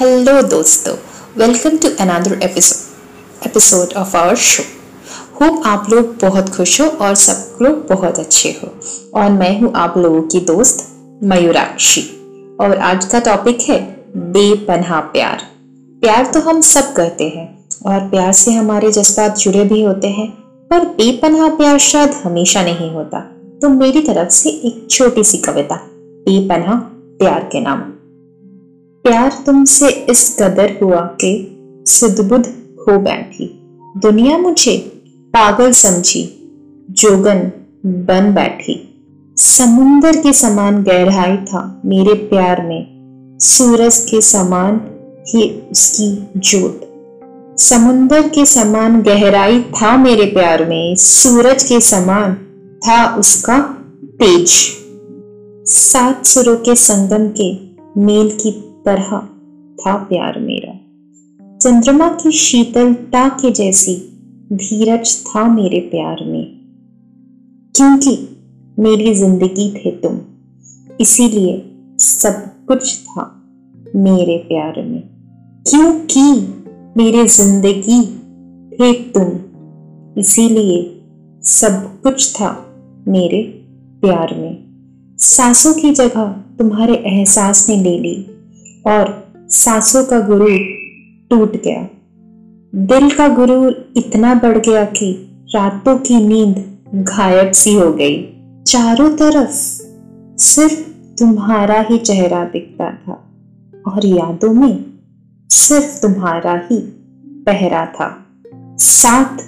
Hello दोस्तों welcome to another episode episode of our show hope आप लोग बहुत खुश हो और सब लोग बहुत अच्छे हो। और मैं हूँ आप लोगों की दोस्त मयूराक्षी। और आज का टॉपिक है बेपनाह प्यार। प्यार तो हम सब करते हैं और प्यार से हमारे जज्बात जुड़े भी होते हैं, पर बेपनाह प्यार शायद हमेशा नहीं होता। तो मेरी तरफ़ से एक छोटी सी कविता, बेपनाह प्यार के नाम। प्यार तुमसे इस कदर हुआ कि सुदबुद हो बैठी। दुनिया मुझे पागल समझी, जोगन बन बैठी। समुंदर के समान गहराई था मेरे प्यार में, सूरज के समान ही उसकी जोत। समुंदर के समान गहराई था मेरे प्यार में, सूरज के समान था उसका तेज। सात सुरों के संगम के मेल की तरह था प्यार मेरा। चंद्रमा की शीतलता के जैसी धीरज था मेरे प्यार में। क्योंकि मेरी ज़िंदगी थे तुम, इसीलिए सब कुछ था मेरे प्यार में। क्योंकि मेरी ज़िंदगी थे तुम, इसीलिए सब कुछ था मेरे प्यार में। सांसों की जगह तुम्हारे एहसास ने ले ली और सांसों का गुरु टूट गया। दिल का गुरूर इतना बढ़ गया कि रातों की नींद घायब सी हो गई। चारों तरफ़ सिर्फ़ तुम्हारा ही चेहरा दिखता था और यादों में सिर्फ़ तुम्हारा ही पहरा था। साथ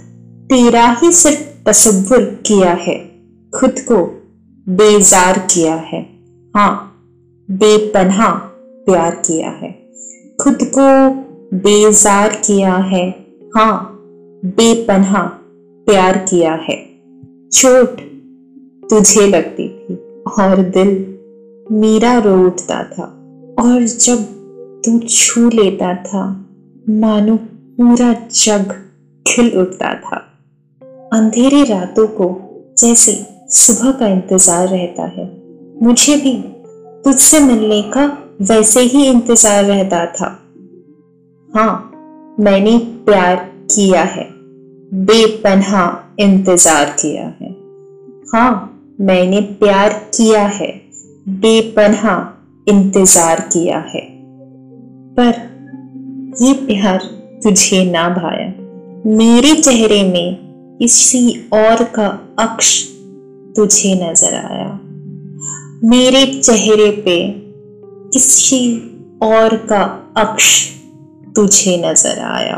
तेरा ही सिर्फ़ तस्वुर किया है, खुद को बेजार किया है। हाँ बेपनाह प्यार किया है। खुद को बेजार किया है। हाँ बेपनाह प्यार किया है। चोट तुझे लगती थी और दिल मेरा रो उठता था। और जब तू छू लेता था, मानो पूरा जग खिल उठता था। अंधेरे रातों को जैसे सुबह का इंतज़ार रहता है। मुझे भी तुझसे मिलने का वैसे ही इंतज़ार रहता था। हाँ मैंने प्यार किया है। बेपन्हा इंतज़ार किया है। हाँ मैंने प्यार किया है। बेपन्हा इंतज़ार किया है। पर ये प्यार तुझे ना भाया। मेरे चेहरे में किसी और का अक्ष तुझे नज़र आया। मेरे चेहरे पे किसी और का अक्ष तुझे नज़र आया।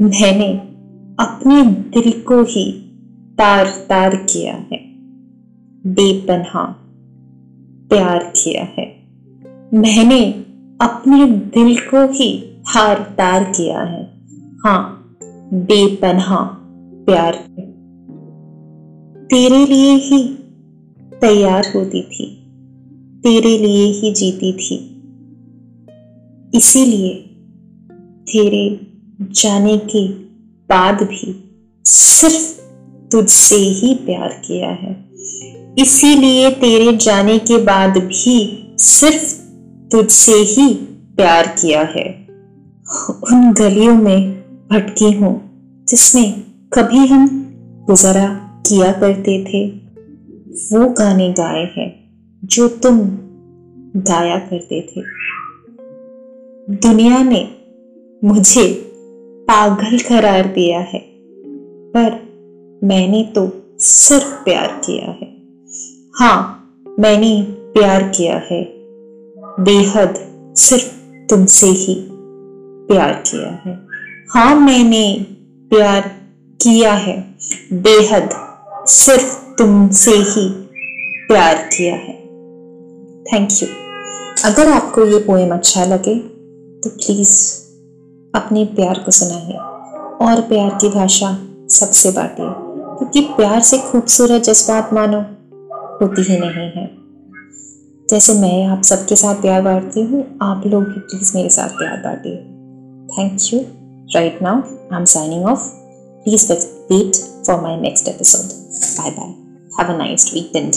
मैंने अपने दिल को ही तार तार किया है। बेपन्हा प्यार किया है। मैंने अपने दिल को ही तार तार किया है। हाँ बेपन्हा प्यार। तेरे लिए ही तैयार होती थी। तेरे लिए ही जीती थी। इसीलिए तेरे जाने के बाद भी सिर्फ़ तुझसे ही प्यार किया है। इसीलिए तेरे जाने के बाद भी सिर्फ़ तुझसे ही प्यार किया है। उन गलियों में भटकी हूँ, जिसमें कभी हम गुजारा किया करते थे। वो गाने गाए हैं। जो तुम गाया करते थे। दुनिया ने मुझे पागल करार दिया है, पर मैंने तो सिर्फ़ प्यार किया है। हाँ मैंने प्यार किया है। बेहद सिर्फ़ तुमसे ही प्यार किया है। हाँ मैंने प्यार किया है। बेहद सिर्फ़ तुमसे ही प्यार किया है। थैंक यू अगर आपको ये पोएम अच्छा लगे तो प्लीज़ अपने प्यार को सुनाइए। और प्यार की भाषा सबसे बांटिए, क्योंकि प्यार से खूबसूरत जज्बात मानो होती ही नहीं है। जैसे मैं आप सबके साथ प्यार बांटती हूँ, आप लोग भी प्लीज़ मेरे साथ प्यार बांटिए। Thank you right now I am signing off please wait for my next episode bye bye have a nice weekend